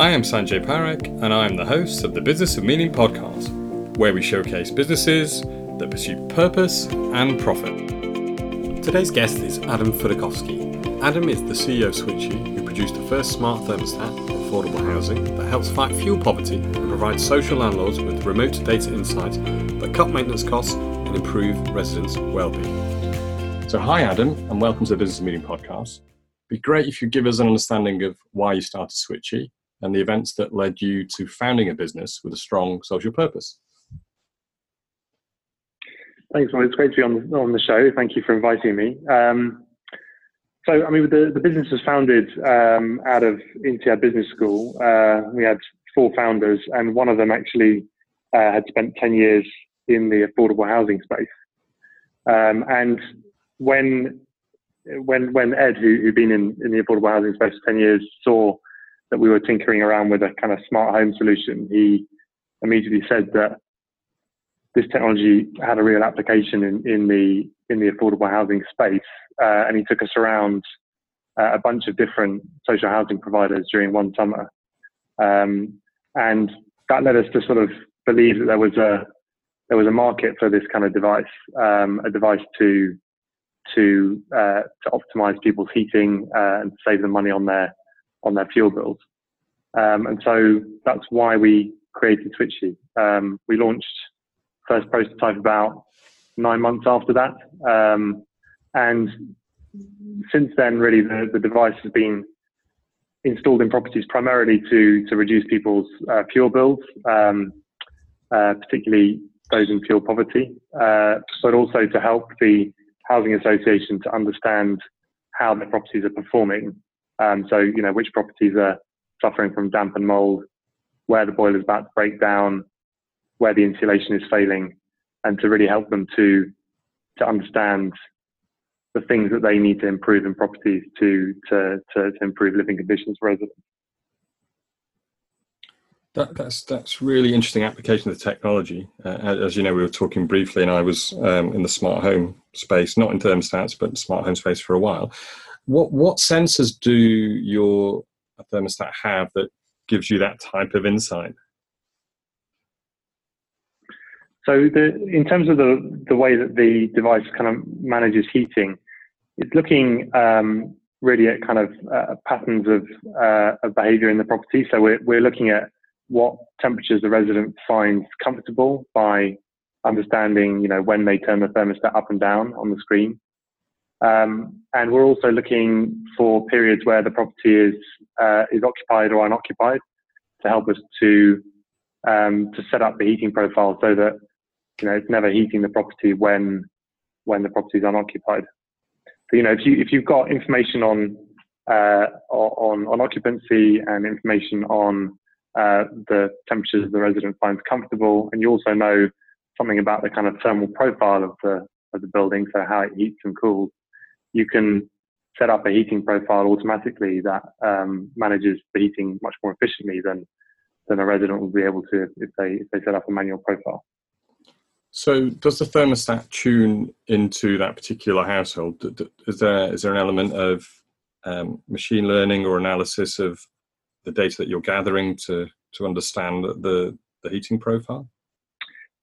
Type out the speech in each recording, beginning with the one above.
I am Sanjay Parak, and I am the host of the Business of Meaning podcast, where we showcase businesses that pursue purpose and profit. Today's guest is Adam Fudakowski. Adam is the CEO of Switchee, who produced the first smart thermostat for affordable housing that helps fight fuel poverty and provide social landlords with remote data insights that cut maintenance costs and improve residents' well-being. So, hi Adam, and welcome to the Business of Meaning podcast. It'd be great if you give us an understanding of why you started Switchee and the events that led you to founding a business with a strong social purpose. Thanks, well, it's great to be on, on the show. Thank you for inviting me. Um, so, I mean, the, the business was founded um, out of INSEAD Business School. Uh, we had four founders, and one of them actually uh, had spent 10 years in the affordable housing space. Um, and when when when Ed, who, who'd been in, in the affordable housing space for 10 years, saw that we were tinkering around with a kind of smart home solution, he immediately said that this technology had a real application in, in the in the affordable housing space, uh, and he took us around uh, a bunch of different social housing providers during one summer, um, and that led us to sort of believe that there was a there was a market for this kind of device, um, a device to to uh, to optimize people's heating uh, and save them money on their on their fuel bills. Um, and so that's why we created Switchee. Um, we launched first prototype about nine months after that. Um, and since then, really, the, the device has been installed in properties primarily to, to reduce people's uh, fuel bills, um, uh, particularly those in fuel poverty, uh, but also to help the housing association to understand how their properties are performing um, so, you know, which properties are suffering from damp and mold, where the boiler is about to break down, where the insulation is failing, and to really help them to to understand the things that they need to improve in properties to to to, to improve living conditions for residents. That, that's that's really interesting application of the technology. Uh, as you know, we were talking briefly, and I was um, in the smart home space, not in thermostats, but smart home space for a while. What what sensors do your thermostat have that gives you that type of insight? So, the, in terms of the the way that the device kind of manages heating, it's looking um, really at kind of uh, patterns of, uh, of behaviour in the property. So we're we're looking at what temperatures the resident finds comfortable by understanding, you know, when they turn the thermostat up and down on the screen. Um, and we're also looking for periods where the property is uh, is occupied or unoccupied to help us to um, to set up the heating profile so that you know it's never heating the property when when the property is unoccupied. So you know if you if you've got information on uh, on on occupancy and information on uh, the temperatures the resident finds comfortable, and you also know something about the kind of thermal profile of the of the building, so how it heats and cools, you can set up a heating profile automatically that um, manages the heating much more efficiently than than a resident will be able to if they if they set up a manual profile. So, does the thermostat tune into that particular household? Is there is there an element of um, machine learning or analysis of the data that you're gathering to to understand the the heating profile?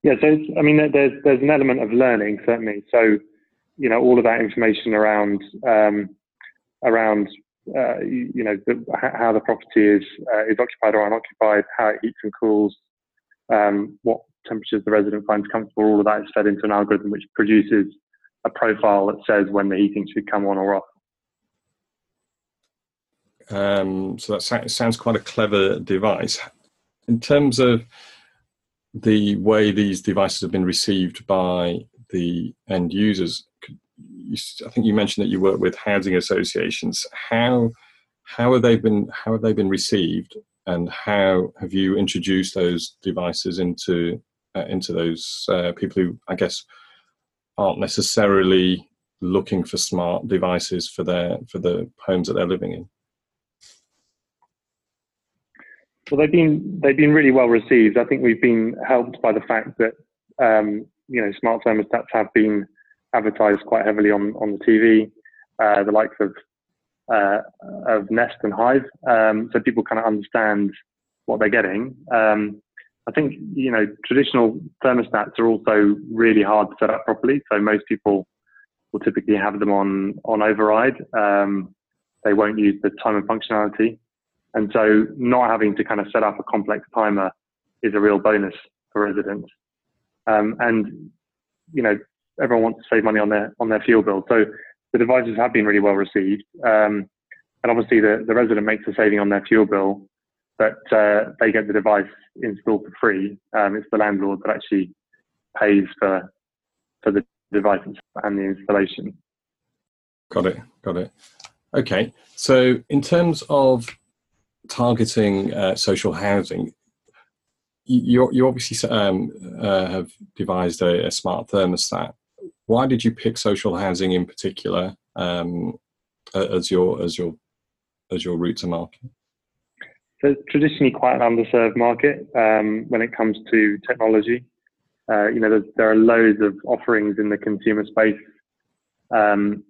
Yeah, so I mean, there's there's an element of learning certainly. So you know all of that information around um, around uh, you, know the, how the property is uh, is occupied or unoccupied, how it heats and cools, um, what temperatures the resident finds comfortable. All of that is fed into an algorithm which produces a profile that says when the heating should come on or off. Um, so that sounds quite a clever device. In terms of the way these devices have been received by the end users, I think you mentioned that you work with housing associations. How how have they been how have they been received, and how have you introduced those devices into uh, into those uh, people who I guess aren't necessarily looking for smart devices for their for the homes that they're living in? Well, they've been they've been really well received. I think we've been helped by the fact that um, you know smart thermostats have been advertised quite heavily on on the TV, uh, the likes of uh, of Nest and Hive. Um, so people kind of understand what they're getting. Um, I think you know traditional thermostats are also really hard to set up properly. So most people will typically have them on on override. Um, they won't use the timer functionality, and so not having to kind of set up a complex timer is a real bonus for residents. Um, and you know everyone wants to save money on their on their fuel bill, so the devices have been really well received. Um, and obviously the, the resident makes a saving on their fuel bill, but uh, they get the device installed for free. Um, it's the landlord that actually pays for for the device and the installation. Got it. Got it. Okay. So in terms of targeting uh, social housing, you, you obviously um, uh, have devised a, a, smart thermostat. Why did you pick social housing in particular um, as your as your as your route to market? So traditionally quite an underserved market um, when it comes to technology. Uh, you know, there are loads of offerings in the consumer space, um,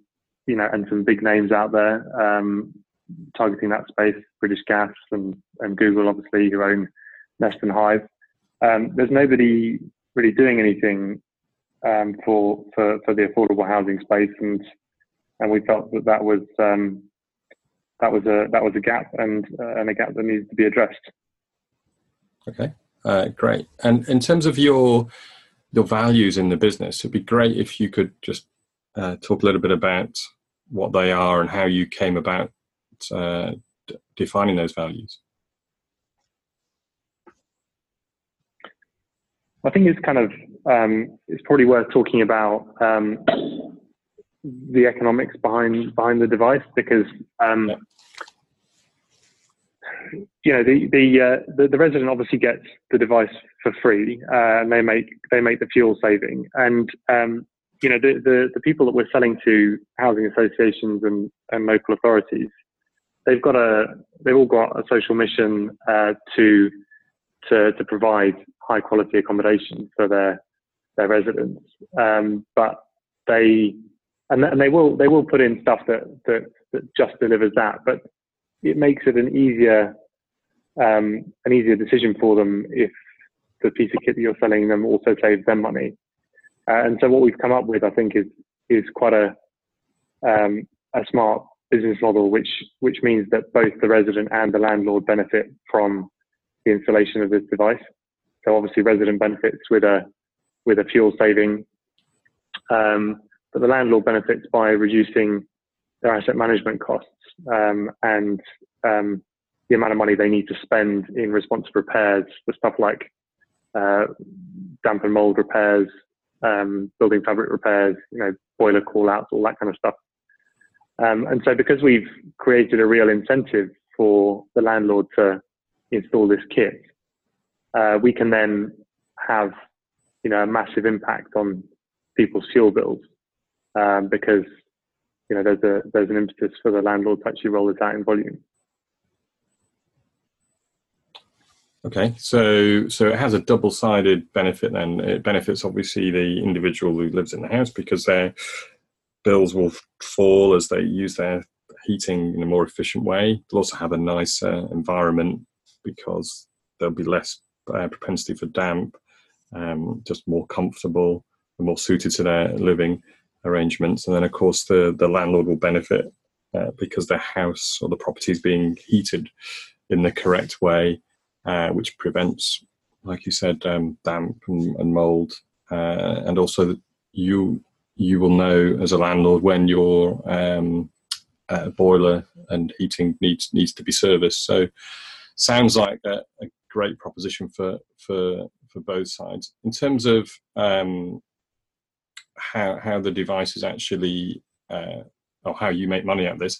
you know, and some big names out there um, targeting that space. British Gas and, and Google, obviously, who own Nest and Hive. Um, there's nobody really doing anything um, for, for for the affordable housing space, and and we felt that that was um, that was a that was a gap and uh, and a gap that needs to be addressed. Okay, uh, great. And in terms of your your values in the business, it'd be great if you could just uh, talk a little bit about what they are and how you came about uh, d- defining those values. I think it's kind of um, it's probably worth talking about um, the economics behind behind the device because um, you know the the, uh, the, the resident obviously gets the device for free uh, and they make they make the fuel saving. And um, you know the, the the people that we're selling to housing associations and, and local authorities they've got a they've all got a social mission uh, to to to provide high quality accommodation for their their residents um, but they and, and they will they will put in stuff that, that that just delivers that, but it makes it an easier um, an easier decision for them if the piece of kit that you're selling them also saves them money. Uh, and so what we've come up with, I think, is is quite a um, a smart business model, which which means that both the resident and the landlord benefit from the installation of this device. So obviously, resident benefits with a with a fuel saving. Um, but the landlord benefits by reducing their asset management costs um, and um, the amount of money they need to spend in response to repairs for stuff like uh, damp and mold repairs, um, building fabric repairs, you know, boiler call outs, all that kind of stuff. Um, and so because we've created a real incentive for the landlord to install this kit, uh, we can then have, you know, a massive impact on people's fuel bills um, because you know there's a there's an impetus for the landlord to actually roll this out in volume. Okay, so so it has a double-sided benefit. Then it benefits obviously the individual who lives in the house because their bills will fall as they use their heating in a more efficient way. They'll also have a nicer environment because there'll be less uh, propensity for damp, um, just more comfortable and more suited to their living arrangements, and then of course the the landlord will benefit uh, because the house or the property is being heated in the correct way, uh, which prevents, like you said, um, damp and, and mold, uh, and also you you will know as a landlord when your um, uh, boiler and heating needs needs to be serviced. So, sounds like a, a great proposition for for for both sides in terms of um, how how the device is actually uh, or how you make money out of this.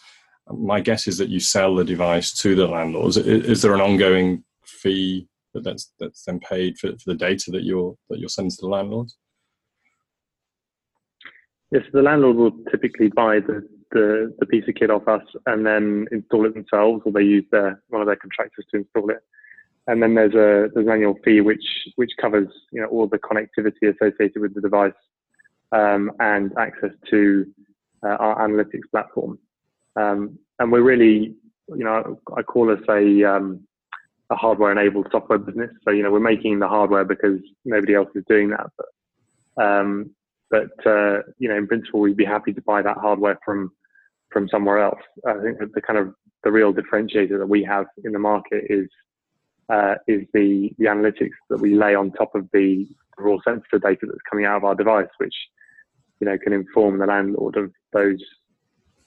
My guess is that you sell the device to the landlords. Is, is there an ongoing fee that that's that's then paid for, for the data that you're that you're sending to the landlords? Yes, the landlord will typically buy the, the, the piece of kit off us and then install it themselves, or they use their one of their contractors to install it. And then there's a there's an annual fee which which covers you know all the connectivity associated with the device um, and access to uh, our analytics platform. Um, and we're really, you know, I call us a, um, a hardware enabled software business. So, you know, we're making the hardware because nobody else is doing that. But, um, but uh, you know, in principle, we'd be happy to buy that hardware from from somewhere else. I think the kind of the real differentiator that we have in the market is uh, is the the analytics that we lay on top of the raw sensor data that's coming out of our device, which you know can inform the landlord of those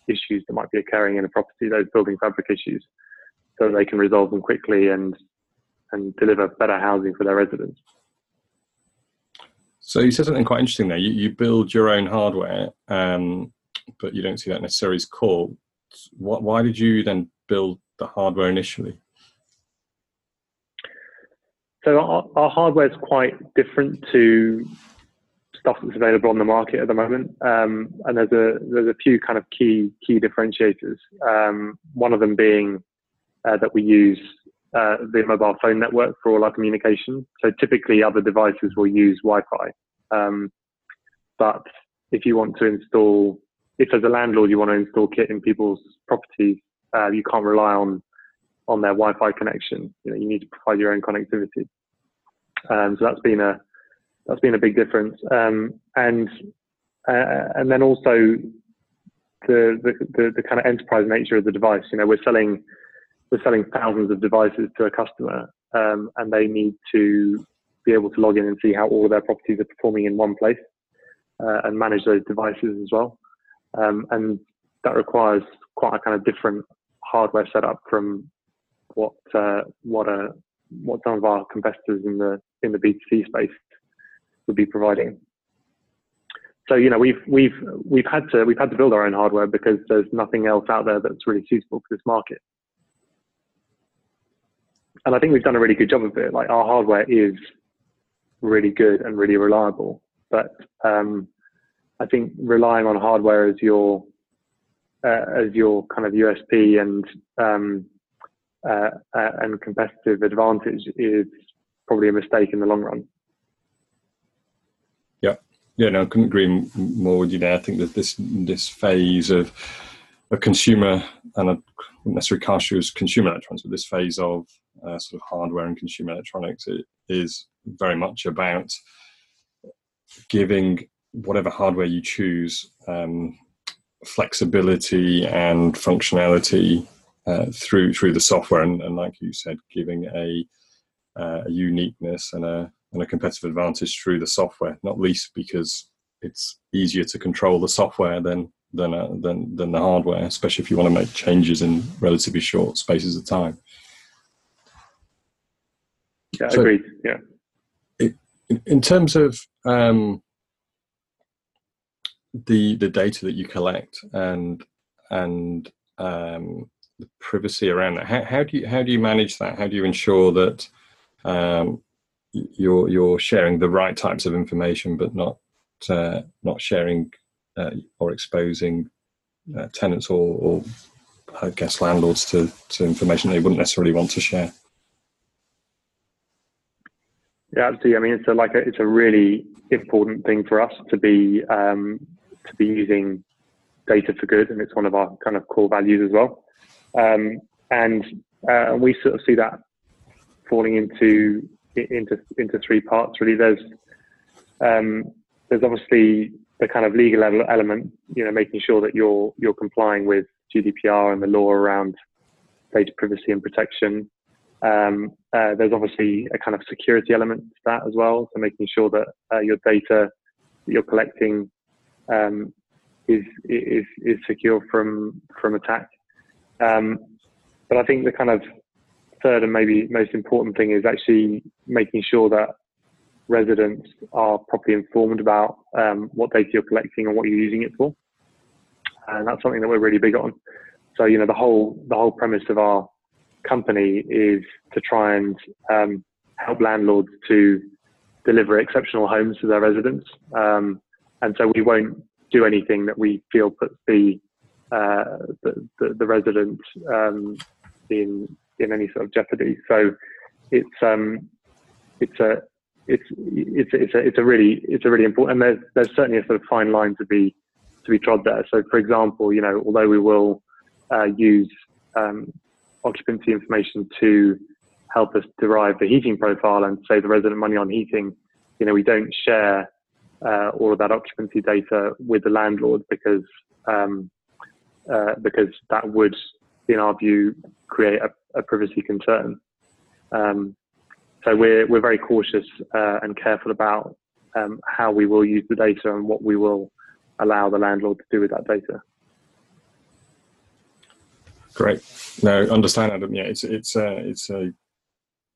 issues that might be occurring in a property, those building fabric issues so they can resolve them quickly and and deliver better housing for their residents. So you said something quite interesting there. You, you build your own hardware, um, but you don't see that necessarily as core. Why did you then build the hardware initially? So our, our hardware is quite different to stuff that's available on the market at the moment, um, and there's a there's a few kind of key key differentiators. Um, one of them being uh, that we use uh, the mobile phone network for all our communication. So typically, other devices will use Wi-Fi, um, but if you want to install, if as a landlord you want to install kit in people's properties, uh, you can't rely on on their Wi-Fi connection. You know, you need to provide your own connectivity. Um, so that's been a that's been a big difference. Um, and uh, and then also the, the, the the kind of enterprise nature of the device. You know, we're selling we're selling thousands of devices to a customer, um, and they need to be able to log in and see how all of their properties are performing in one place uh, and manage those devices as well. Um, and that requires quite a kind of different hardware setup from what uh, what a what some of our competitors in the in the B2C space would be providing. So you know we've we've we've had to we've had to build our own hardware because there's nothing else out there that's really suitable for this market and I think we've done a really good job of it. Like our hardware is really good and really reliable, but um, I think relying on hardware as your uh, as your kind of USP and um, uh, uh, and competitive advantage is probably a mistake in the long run. Yeah, yeah, no, I couldn't agree more with you there. I think that this this phase of a consumer and necessarily cast you consumer electronics, but this phase of uh, sort of hardware and consumer electronics it is very much about giving whatever hardware you choose um, flexibility and functionality uh, through through the software, and, and, like you said, giving a, uh, a uniqueness and a and a competitive advantage through the software. Not least because it's easier to control the software than than uh, than than the hardware, especially if you want to make changes in relatively short spaces of time. Yeah, so agreed. Yeah. It, in terms of um, the the data that you collect and and um, the privacy around that, how, how do you how do you manage that? How do you ensure that um, you're you're sharing the right types of information, but not uh, not sharing uh, or exposing uh, tenants or, or I guess landlords to, to information they wouldn't necessarily want to share. Yeah, absolutely. I mean, it's a, like a, it's a really important thing for us to be um, to be using data for good, and it's one of our kind of core values as well. Um, and uh, we sort of see that falling into into into three parts. Really, there's um, there's obviously the kind of legal element, you know, making sure that you're you're complying with GDPR and the law around data privacy and protection. Um, uh, there's obviously a kind of security element to that as well, so making sure that uh, your data that you're collecting um, is is is secure from from attack. Um, but I think the kind of third and maybe most important thing is actually making sure that residents are properly informed about um, what data you're collecting and what you're using it for. And that's something that we're really big on. So, you know, the whole the whole premise of our company is to try and um, help landlords to deliver exceptional homes to their residents. Um, and so we won't do anything that we feel puts the uh, the, the, the, resident um, in in any sort of jeopardy. So it's um, it's a it's it's it's a, it's a really it's a really important and there's there's certainly a sort of fine line to be to be trod there. So for example, you know, although we will uh, use um, occupancy information to help us derive the heating profile and save the resident money on heating, you know, we don't share uh, all of that occupancy data with the landlord because um, uh, because that would, in our view, create a, a privacy concern. Um, so we're we're very cautious uh, and careful about um, how we will use the data and what we will allow the landlord to do with that data. Great. No, understand, Adam. Yeah, it's it's a it's a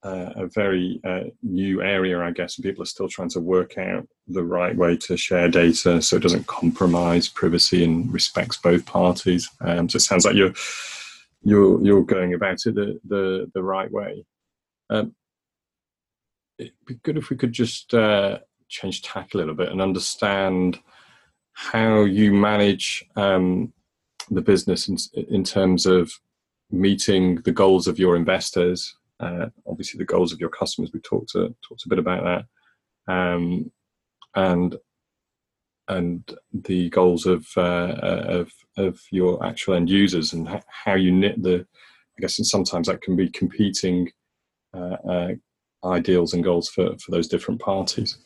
a very uh, new area, I guess, and people are still trying to work out the right way to share data so it doesn't compromise privacy and respects both parties. Um, so it sounds like you're you're you're going about it the the, the right way. Um, it'd be good if we could just uh, change tack a little bit and understand how you manage um, the business in, in terms of meeting the goals of your investors, uh, obviously the goals of your customers. We talked a, talked a bit about that, um, and and the goals of, uh, of of your actual end users and how you knit the. I guess and sometimes that can be competing uh, uh, ideals and goals for for those different parties.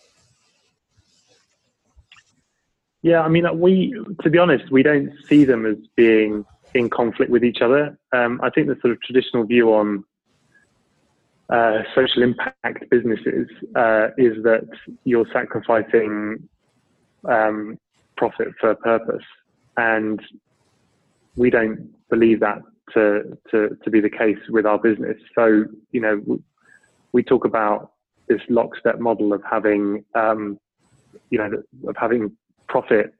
Yeah, I mean, we to be honest, we don't see them as being in conflict with each other. Um, I think the sort of traditional view on uh, social impact businesses uh, is that you're sacrificing um, profit for purpose, and we don't believe that to, to to be the case with our business. So, you know, we, talk about this lockstep model of having, um, you know, of having profit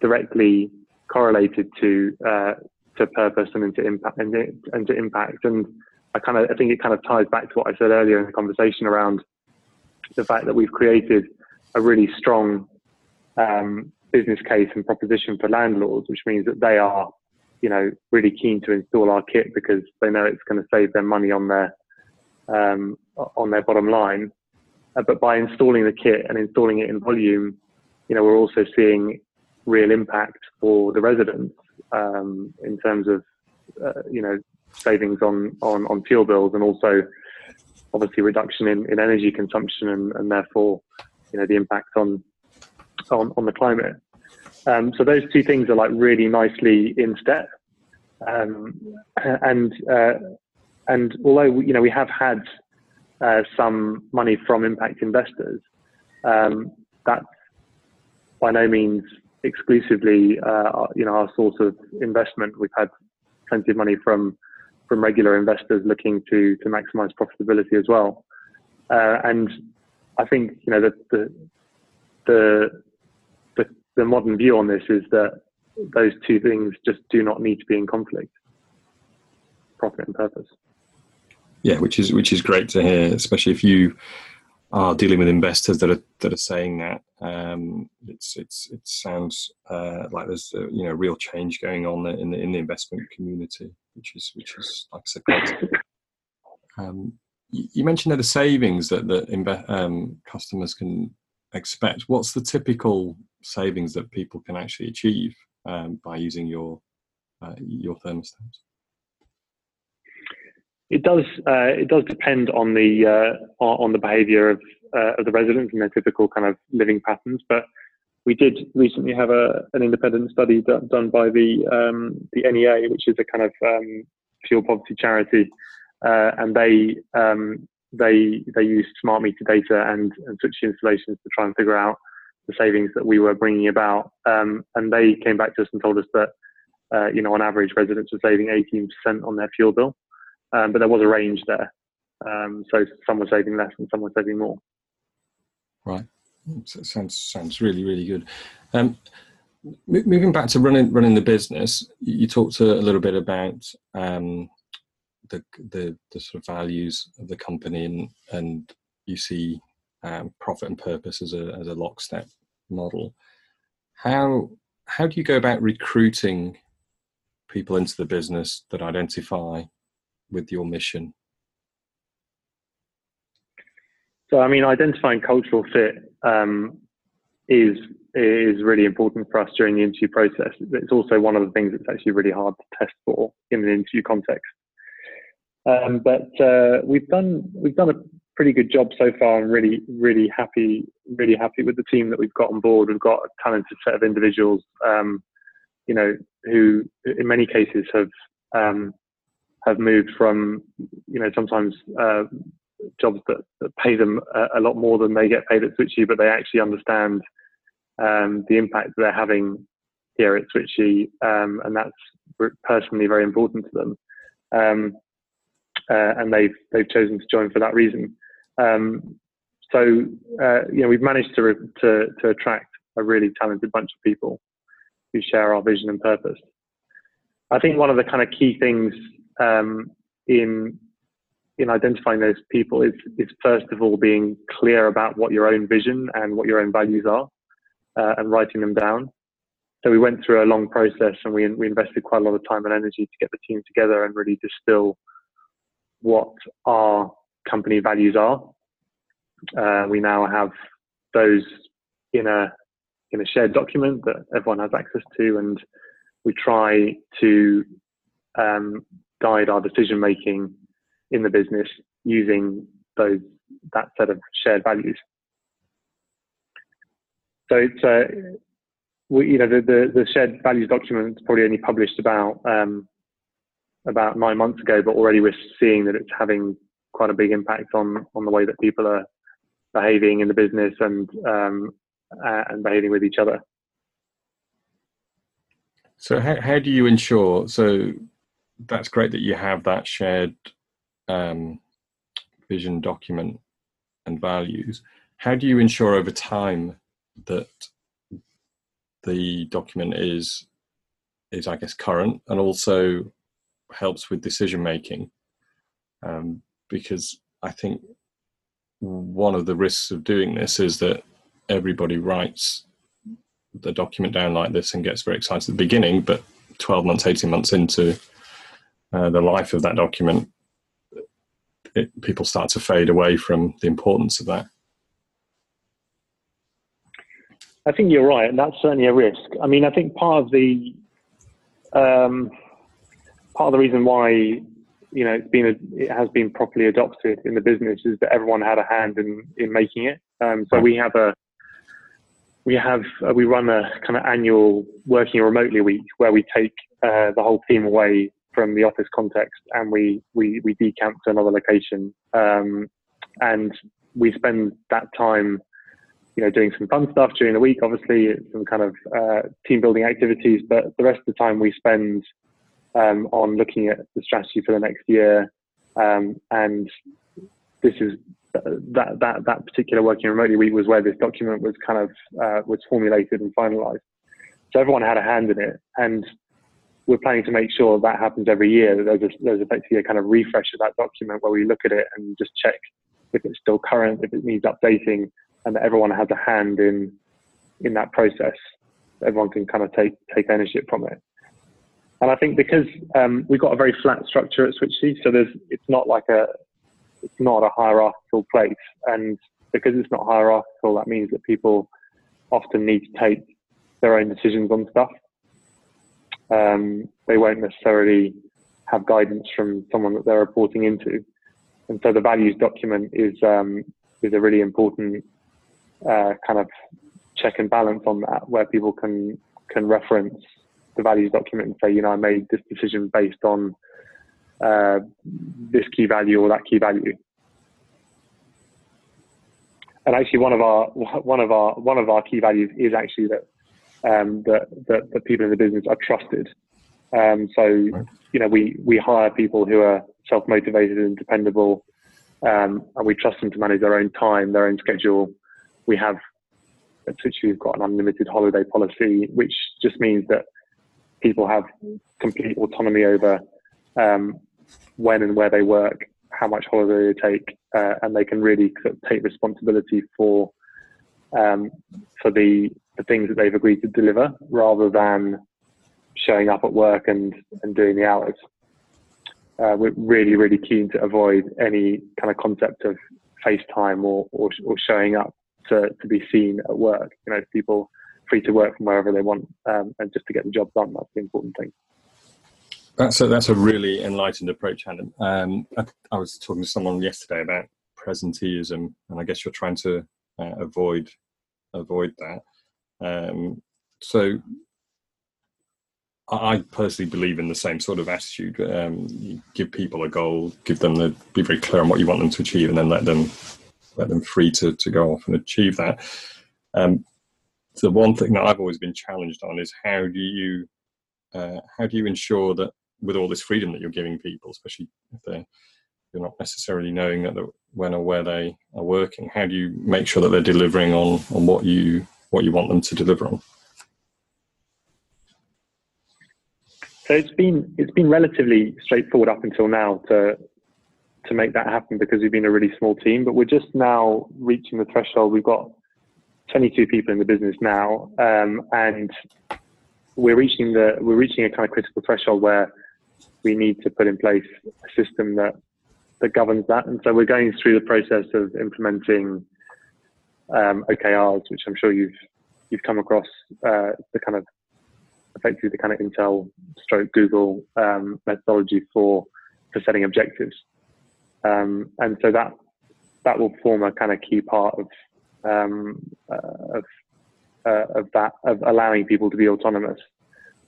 directly correlated to uh, to purpose and into impact and to impact. And I kind of I think it kind of ties back to what I said earlier in the conversation around the fact that we've created a really strong um, business case and proposition for landlords, which means that they are, you know, really keen to install our kit because they know it's going to save them money on their um, on their bottom line. Uh, but by installing the kit and installing it in volume, you know, we're also seeing real impact for the residents um, in terms of, uh, you know, savings on, on, on fuel bills and also obviously reduction in, in energy consumption and, and therefore, you know, the impact on, on, on the climate. Um, so those two things are like really nicely in step. Um, and, uh, and although, you know, we have had uh, some money from impact investors, um, that's by no means exclusively, uh, you know, our source of investment. We've had plenty of money from from regular investors looking to to maximise profitability as well. Uh, and I think you know the, the the the the modern view on this is that those two things just do not need to be in conflict, profit and purpose. Yeah, which is which is great to hear, especially if you are dealing with investors that are that are saying that. Um, it's it's it sounds uh, like there's a, you know real change going on in the in the investment community, which is which is like I said. Um, you, mentioned that the savings that that imbe- um, customers can expect. What's the typical savings that people can actually achieve um, by using your uh, your thermostats? It does. Uh, it does depend on the uh, on the behaviour of, uh, of the residents and their typical kind of living patterns. But we did recently have a an independent study done, done by the um, the NEA, which is a kind of um, fuel poverty charity, uh, and they um, they they used smart meter data and, and switch installations to try and figure out the savings that we were bringing about. Um, and they came back to us and told us that uh, you know on average residents were saving 18% on their fuel bill um, but there was a range there. Um, so some were saving less and some were saving more. Right. So sounds sounds really really good. Um, moving back to running running the business, you talked a, little bit about um, the, the, the sort of values of the company and and you see um, profit and purpose as a as a lockstep model. How how do you go about recruiting people into the business that identify with your mission? So, I mean, identifying cultural fit um, is is really important for us during the interview process. It's also one of the things that's actually really hard to test for in an interview context. Um, but uh, we've done we've done a pretty good job so far. I'm really really happy really happy with the team that we've got on board. We've got a talented set of individuals, um, you know, who in many cases have um, have moved from you know sometimes uh, jobs that, that, pay them a, a, lot more than they get paid at Switchee, but they actually understand um, the impact they're having here at Switchee, um, and that's personally very important to them. Um, uh, and they've they've chosen to join for that reason. Um, so uh, you know we've managed to, to to attract a really talented bunch of people who share our vision and purpose. I think one of the kind of key things um, in in identifying those people is is first of all being clear about what your own vision and what your own values are, uh, and writing them down. So we went through a long process, and we we invested quite a lot of time and energy to get the team together and really distill what our company values are. Uh, we now have those in a in a shared document that everyone has access to, and we try to um, guide our decision making in the business using those that set of shared values. So it's uh, we, you know the, the, the shared values document is probably only published about um, about nine months ago, but already we're seeing that it's having quite a big impact on on the way that people are behaving in the business and um, uh, and behaving with each other. So how how do you ensure? So that's great that you have that shared um, vision document and values. How do you ensure over time that the document is is I guess current and also helps with decision making? Um, because I think one of the risks of doing this is that everybody writes the document down like this and gets very excited at the beginning, but 12 months, 18 months into uh, the life of that document, it, people start to fade away from the importance of that. I think you're right, and that's certainly a risk. I mean, I think part of the um, part of the reason why you know it's been it has been properly adopted in the business is that everyone had a hand in in making it. Um, so we have a we have uh, we run a kind of annual working remotely week where we take uh, the whole team away from the office context and we we we decamp to another location um, and we spend that time you know doing some fun stuff during the week obviously some kind of uh, team building activities but the rest of the time we spend um, on looking at the strategy for the next year um, and this is that that that particular working remotely week was where this document was kind of uh, was formulated and finalized. So everyone had a hand in it, and we're planning to make sure that happens every year. That there's a, there's effectively a kind of refresh of that document where we look at it and just check if it's still current, if it needs updating, and that everyone has a hand in in that process. Everyone can kind of take take ownership from it. And I think because um, we've got a very flat structure at Switchee, so there's it's not like a it's not a hierarchical place. And because it's not hierarchical, that means that people often need to take their own decisions on stuff. Um, they won't necessarily have guidance from someone that they're reporting into. And so the values document is um, is a really important uh, kind of check and balance on that, where people can can reference the values document and say, you know, I made this decision based on uh, this key value or that key value. And actually, one of our one of our one of our key values is actually that um, that, that that people in the business are trusted. Um, so you know, we we hire people who are self motivated and dependable, um, and we trust them to manage their own time, their own schedule. We have at we've got an unlimited holiday policy, which just means that people have complete autonomy over um, when and where they work, how much holiday they take, uh, and they can really take responsibility for um, for the the things that they've agreed to deliver, rather than showing up at work and and doing the hours. Uh, we're really really keen to avoid any kind of concept of FaceTime or, or or showing up to to be seen at work. You know, people free to work from wherever they want um, and just to get the job done. That's the important thing. That's a, that's a really enlightened approach, Adam. Um, I, I, was talking to someone yesterday about presenteeism, and I guess you're trying to uh, avoid avoid that. Um, so, I personally believe in the same sort of attitude. Um, give people a goal, give them the be very clear on what you want them to achieve, and then let them let them free to to go off and achieve that. Um, the one thing that I've always been challenged on is how do you uh, how do you ensure that with all this freedom that you're giving people, especially if they're you're not necessarily knowing that when or where they are working, how do you make sure that they're delivering on on what you what you want them to deliver on? So it's been it's been relatively straightforward up until now to to make that happen because we've been a really small team, but we're just now reaching the threshold. We've got 22 people in the business now, um, and we're reaching the we're reaching a kind of critical threshold where we need to put in place a system that that governs that. And so we're going through the process of implementing um, OKRs, which I'm sure you've you've come across uh, the kind of effectively the kind of Intel stroke Google um, methodology for for setting objectives. Um, and so that that will form a kind of key part of um, uh, of uh, of that of allowing people to be autonomous,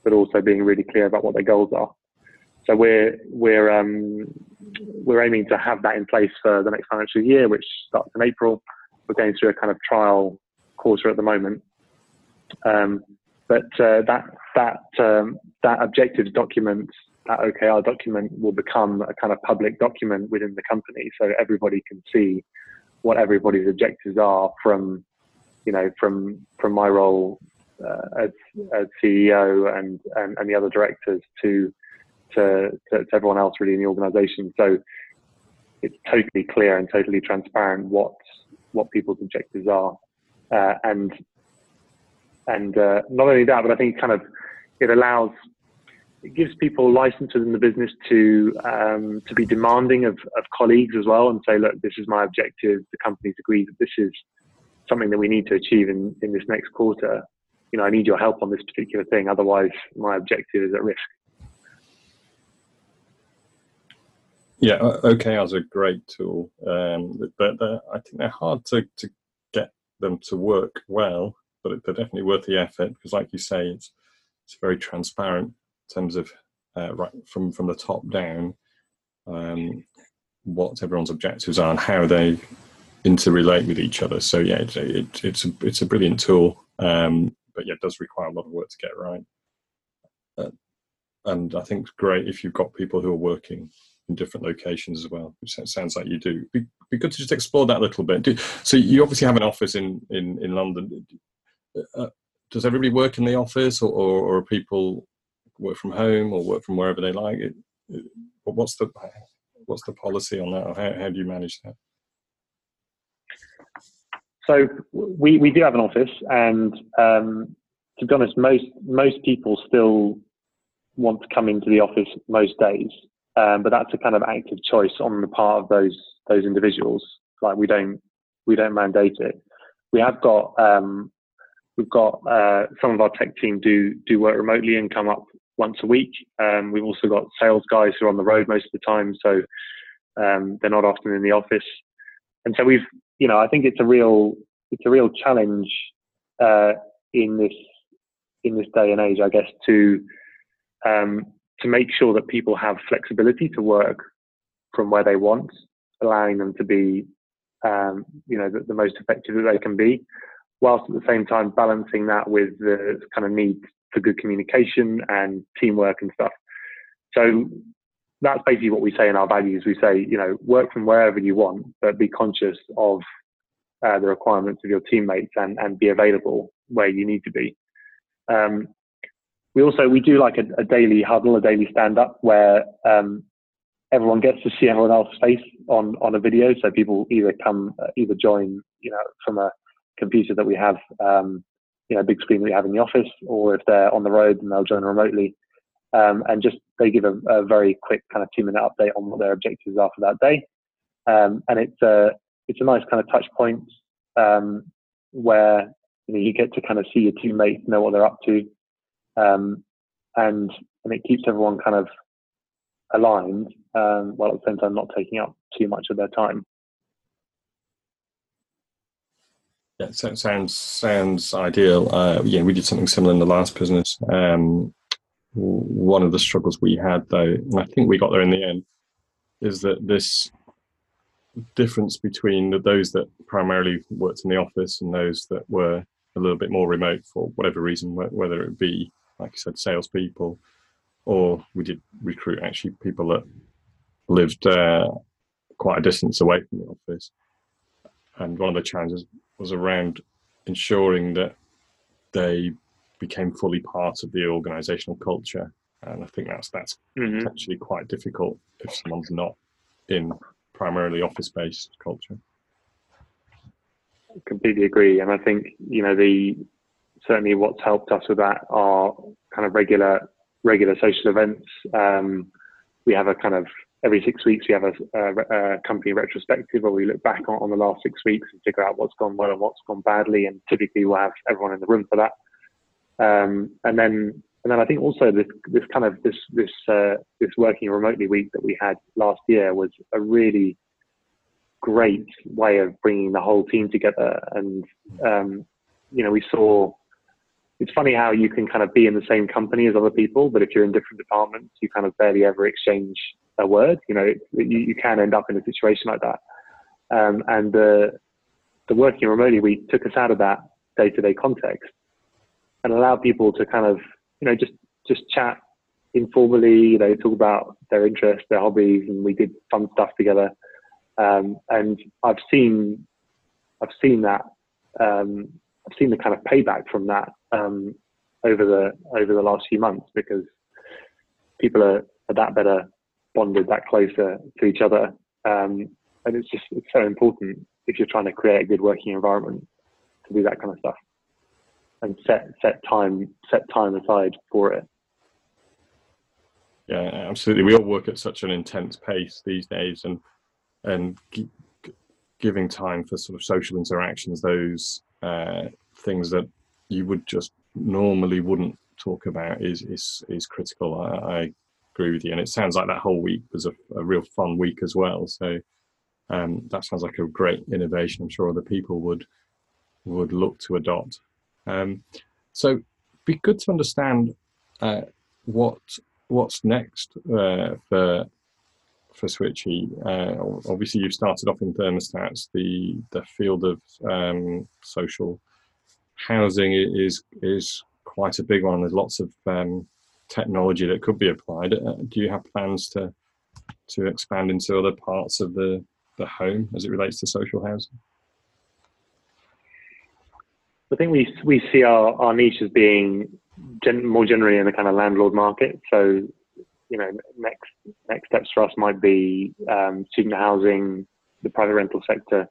but also being really clear about what their goals are. So we're we're um, we're aiming to have that in place for the next financial year, which starts in April. We're going through a kind of trial quarter at the moment, um, but uh, that that um, that objectives document, that OKR document, will become a kind of public document within the company, so everybody can see what everybody's objectives are from you know from from my role uh, as, as CEO and, and, and the other directors to, to, to to everyone else really in the organisation. So it's totally clear and totally transparent what what people's objectives are, uh, and and uh, not only that, but I think kind of it allows it gives people license within the business to um, to be demanding of, of colleagues as well and say, look, this is my objective. The company's agreed that this is something that we need to achieve in, in this next quarter. You know, I need your help on this particular thing. Otherwise, my objective is at risk. Yeah, OKRs are a great tool, um, but I think they're hard to, to get them to work well. But they're definitely worth the effort because, like you say, it's it's very transparent in terms of uh, right from from the top down um, what everyone's objectives are and how they interrelate with each other. So yeah, it, it, it's a it's a brilliant tool, um, but yeah, it does require a lot of work to get right. Uh, and I think it's great if you've got people who are working in different locations as well, which sounds like you do. Be, be good to just explore that a little bit. Do, so you obviously have an office in in in London. Uh, does everybody work in the office, or, or, or people work from home or work from wherever they like. It, it, what's the what's the policy on that, or how, how do you manage that? So we, we do have an office, and um, to be honest, most most people still want to come into the office most days, um, but that's a kind of active choice on the part of those those individuals. Like we don't we don't mandate it. We have got um, we've got uh, some of our tech team do do work remotely and come up once a week. Um, we've also got sales guys who are on the road most of the time, so um, they're not often in the office. And so we've, you know, I think it's a real, it's a real challenge uh, in this in this day and age, I guess, to um, to make sure that people have flexibility to work from where they want, allowing them to be, um, you know, the, the most effective that they can be, whilst at the same time balancing that with the kind of need for good communication and teamwork and stuff. So that's basically what we say in our values. We say, you know, work from wherever you want, but be conscious of uh, the requirements of your teammates and, and be available where you need to be. Um, we also we do like a, a, daily huddle, a daily stand up where um, everyone gets to see everyone else's face on on a video. So people either come uh, either join, you know, from a computer that we have um, you know big screen that we have in the office, or if they're on the road, then they'll join remotely. Um, and just they give a, a, very quick kind of two minute update on what their objectives are for that day. Um, and it's a it's a nice kind of touch point um, where you know you get to kind of see your teammates, know what they're up to, um, and and it keeps everyone kind of aligned, um, while at the same time not taking up too much of their time. Yeah, so sounds sounds ideal. Uh, yeah, we did something similar in the last business. Um, one of the struggles we had, though, and I think we got there in the end, is that this difference between those that primarily worked in the office and those that were a little bit more remote for whatever reason, whether it be, like you said, salespeople, or we did recruit actually people that lived uh, quite a distance away from the office. And one of the challenges was around ensuring that they became fully part of the organizational culture. And I think that's that's mm-hmm. actually quite difficult if someone's not in primarily office based culture. Completely agree. And I think, you know, the certainly what's helped us with that are kind of regular regular social events. Um, we have a kind of every six weeks we have a, a, a, company retrospective where we look back on, on, the last six weeks and figure out what's gone well and what's gone badly. And typically we'll have everyone in the room for that. Um, and then and then I think also this this kind of this this uh, this working remotely week that we had last year was a really great way of bringing the whole team together. And um, you know, we saw. It's funny how you can kind of be in the same company as other people, but if you're in different departments, you kind of barely ever exchange a word. You know, you, you can end up in a situation like that. Um, and the the working remotely week took us out of that day-to-day context and allowed people to kind of you know, just just chat informally. You know, talk about their interests, their hobbies, and we did fun stuff together. Um, and I've seen, I've seen that, um, I've seen the kind of payback from that um, over the over the last few months because people are, are that better bonded, that closer to each other, um, and it's just it's so important if you're trying to create a good working environment to do that kind of stuff and set set time set time aside for it. Yeah, absolutely. We all work at such an intense pace these days, and and g- giving time for sort of social interactions, those uh, things that you would just normally wouldn't talk about, is is is critical. I, I agree with you, and it sounds like that whole week was a, a real fun week as well. So um, that sounds like a great innovation. I'm sure other people would would look to adopt. Um, so, be good to understand uh, what what's next uh, for for Switchee. Uh, obviously, you've started off in thermostats. The the field of um, social housing is is quite a big one. There's lots of um, technology that could be applied. Uh, do you have plans to to expand into other parts of the the home as it relates to social housing? I think we we see our, our niche as being gen, more generally in the kind of landlord market. So, you know, next next steps for us might be um, student housing, the private rental sector,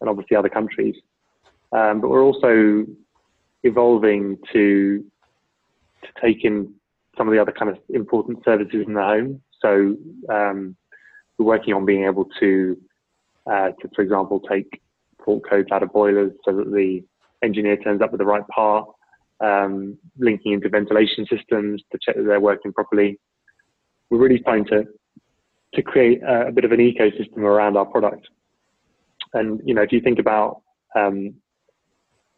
and obviously other countries. Um, but we're also evolving to to take in some of the other kind of important services in the home. So um, we're working on being able to, uh, to, for example, take fault codes out of boilers so that the engineer turns up with the right part, um, linking into ventilation systems to check that they're working properly. We're really trying to to create a, a bit of an ecosystem around our product. And you know, if you think about um,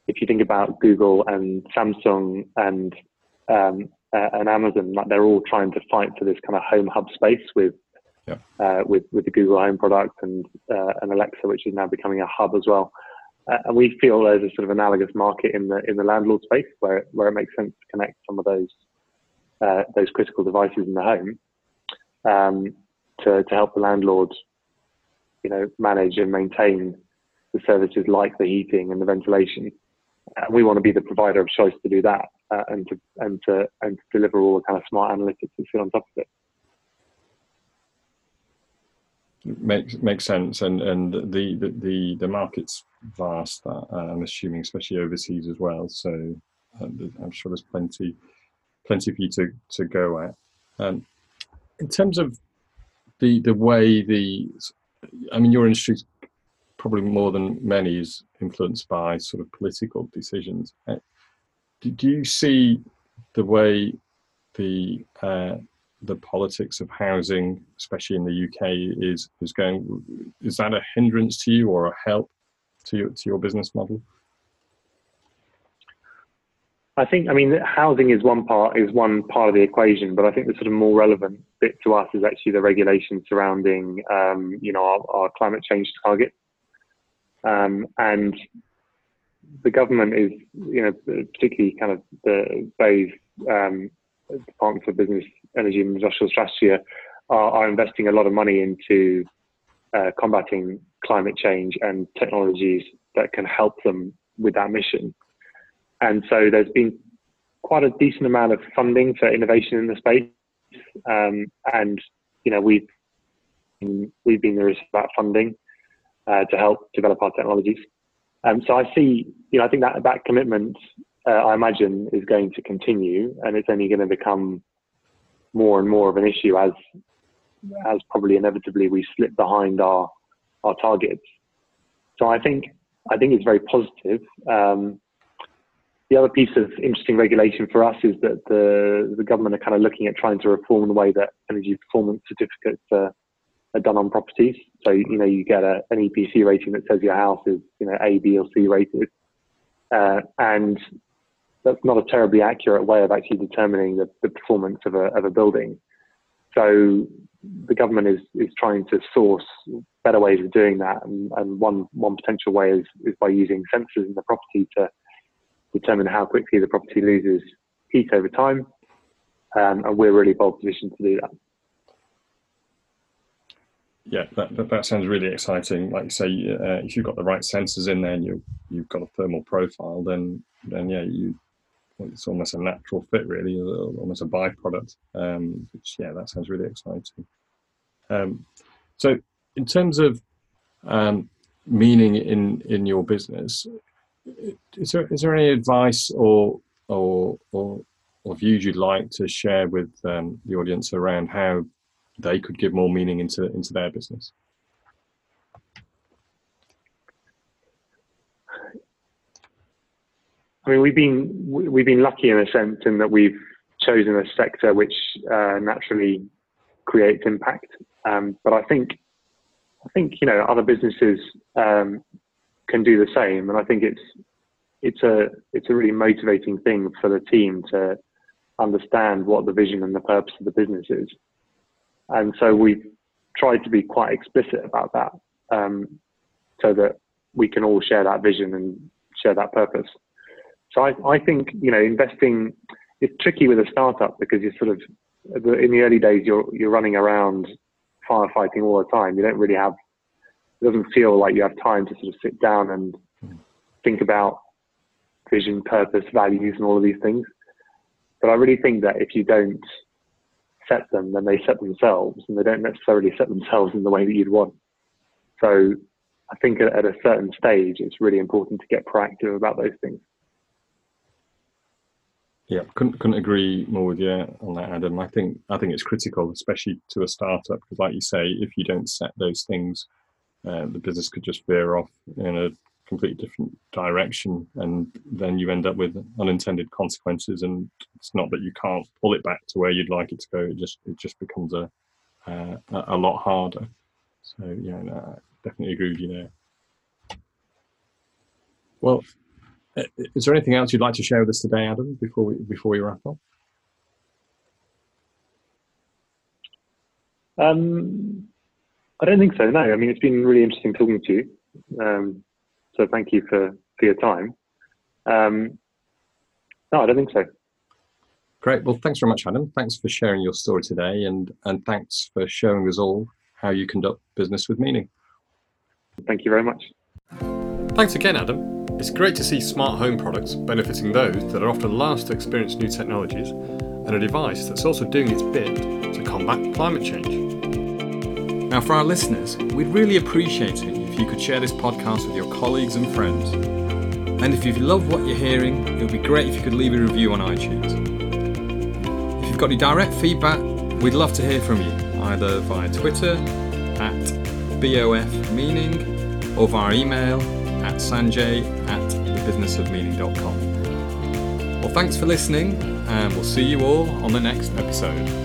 if you think about Google and Samsung and um, uh, and Amazon, like they're all trying to fight for this kind of home hub space with yeah. uh, with with the Google Home product and uh, and Alexa, which is now becoming a hub as well. Uh, and we feel there's a sort of analogous market in the in the landlord space where where it makes sense to connect some of those uh, those critical devices in the home um, to to help the landlord, you know, manage and maintain the services like the heating and the ventilation. Uh, we want to be the provider of choice to do that uh, and to and to and to deliver all the kind of smart analytics that sit on top of it makes makes sense and and the the the, the market's vast uh, i'm assuming especially overseas as well so uh, i'm sure there's plenty plenty for you to to go at um, in terms of the the way the i mean your industry probably more than many is influenced by sort of political decisions uh, do, you see the way the uh, the politics of housing, especially in the UK, is is going. Is that a hindrance to you or a help to your to your business model? I think, I mean, housing is one part is one part of the equation, but I think the sort of more relevant bit to us is actually the regulation surrounding, um, you know, our, our, climate change target. Um, and the government is, you know, particularly kind of the BEIS um, Department for Business, Energy and Industrial Strategy are, are investing a lot of money into uh, combating climate change and technologies that can help them with that mission. And so there's been quite a decent amount of funding for innovation in the space. Um, and, you know, we've, we've been the that funding uh, to help develop our technologies. Um, so I see, you know, I think that that commitment, uh, I imagine, is going to continue, and it's only going to become more and more of an issue as, as probably inevitably we slip behind our our targets. So I think I think it's very positive. Um, the other piece of interesting regulation for us is that the, the government are kind of looking at trying to reform the way that energy performance certificates are, are done on properties. So, you know, you get a, an EPC rating that says your house is, you know, A, B, or C rated. Uh, and that's not a terribly accurate way of actually determining the, the performance of a, of a building. So the government is, is trying to source better ways of doing that. And, and one, one potential way is, is by using sensors in the property to determine how quickly the property loses heat over time. Um, and we're really well positioned to do that. Yeah, that, that, that sounds really exciting. Like you say, uh, if you've got the right sensors in there and you you've got a thermal profile, then then yeah, you it's almost a natural fit, really, almost a byproduct. Um, which yeah, that sounds really exciting. Um, so, in terms of um, meaning in in your business, is there is there any advice or or or, or views you'd like to share with um, the audience around how they could give more meaning into into their business? I mean, we've been we've been lucky in a sense in that we've chosen a sector which uh, naturally creates impact. Um, but I think I think you know other businesses um, can do the same. And I think it's it's a it's a really motivating thing for the team to understand what the vision and the purpose of the business is. And so we've tried to be quite explicit about that, um, so that we can all share that vision and share that purpose. So I, I think you know investing is tricky with a startup because you're sort of in the early days you're you're running around firefighting all the time. You don't really have it doesn't feel like you have time to sort of sit down and think about vision, purpose, values, and all of these things. But I really think that if you don't set them, then they set themselves, and they don't necessarily set themselves in the way that you'd want. So I think at, a certain stage, it's really important to get proactive about those things. Yeah, couldn't couldn't agree more with you on that, Adam. I think I think it's critical, especially to a startup, because like you say, if you don't set those things uh, the business could just veer off in a completely different direction, and then you end up with unintended consequences. And it's not that you can't pull it back to where you'd like it to go; it just it just becomes a uh, a lot harder. So yeah, no, I definitely agree with you there. Well, is there anything else you'd like to share with us today, Adam? Before we before we wrap up. Um, I don't think so. No, I mean it's been really interesting talking to you. Um, so thank you for for your time. Um, no, I don't think so. Great. Well, thanks very much, Adam. Thanks for sharing your story today, and and thanks for showing us all how you conduct business with meaning. Thank you very much. Thanks again, Adam. It's great to see smart home products benefiting those that are often last to experience new technologies, and a device that's also doing its bit to combat climate change. Now, for our listeners, we'd really appreciate it if you could share this podcast with your colleagues and friends. And if you love what you're hearing, it would be great if you could leave a review on iTunes. If you've got any direct feedback, we'd love to hear from you, either via Twitter at BOF or via email at sanjay at thebusinessofmeaning.com. Well, thanks for listening, and we'll see you all on the next episode.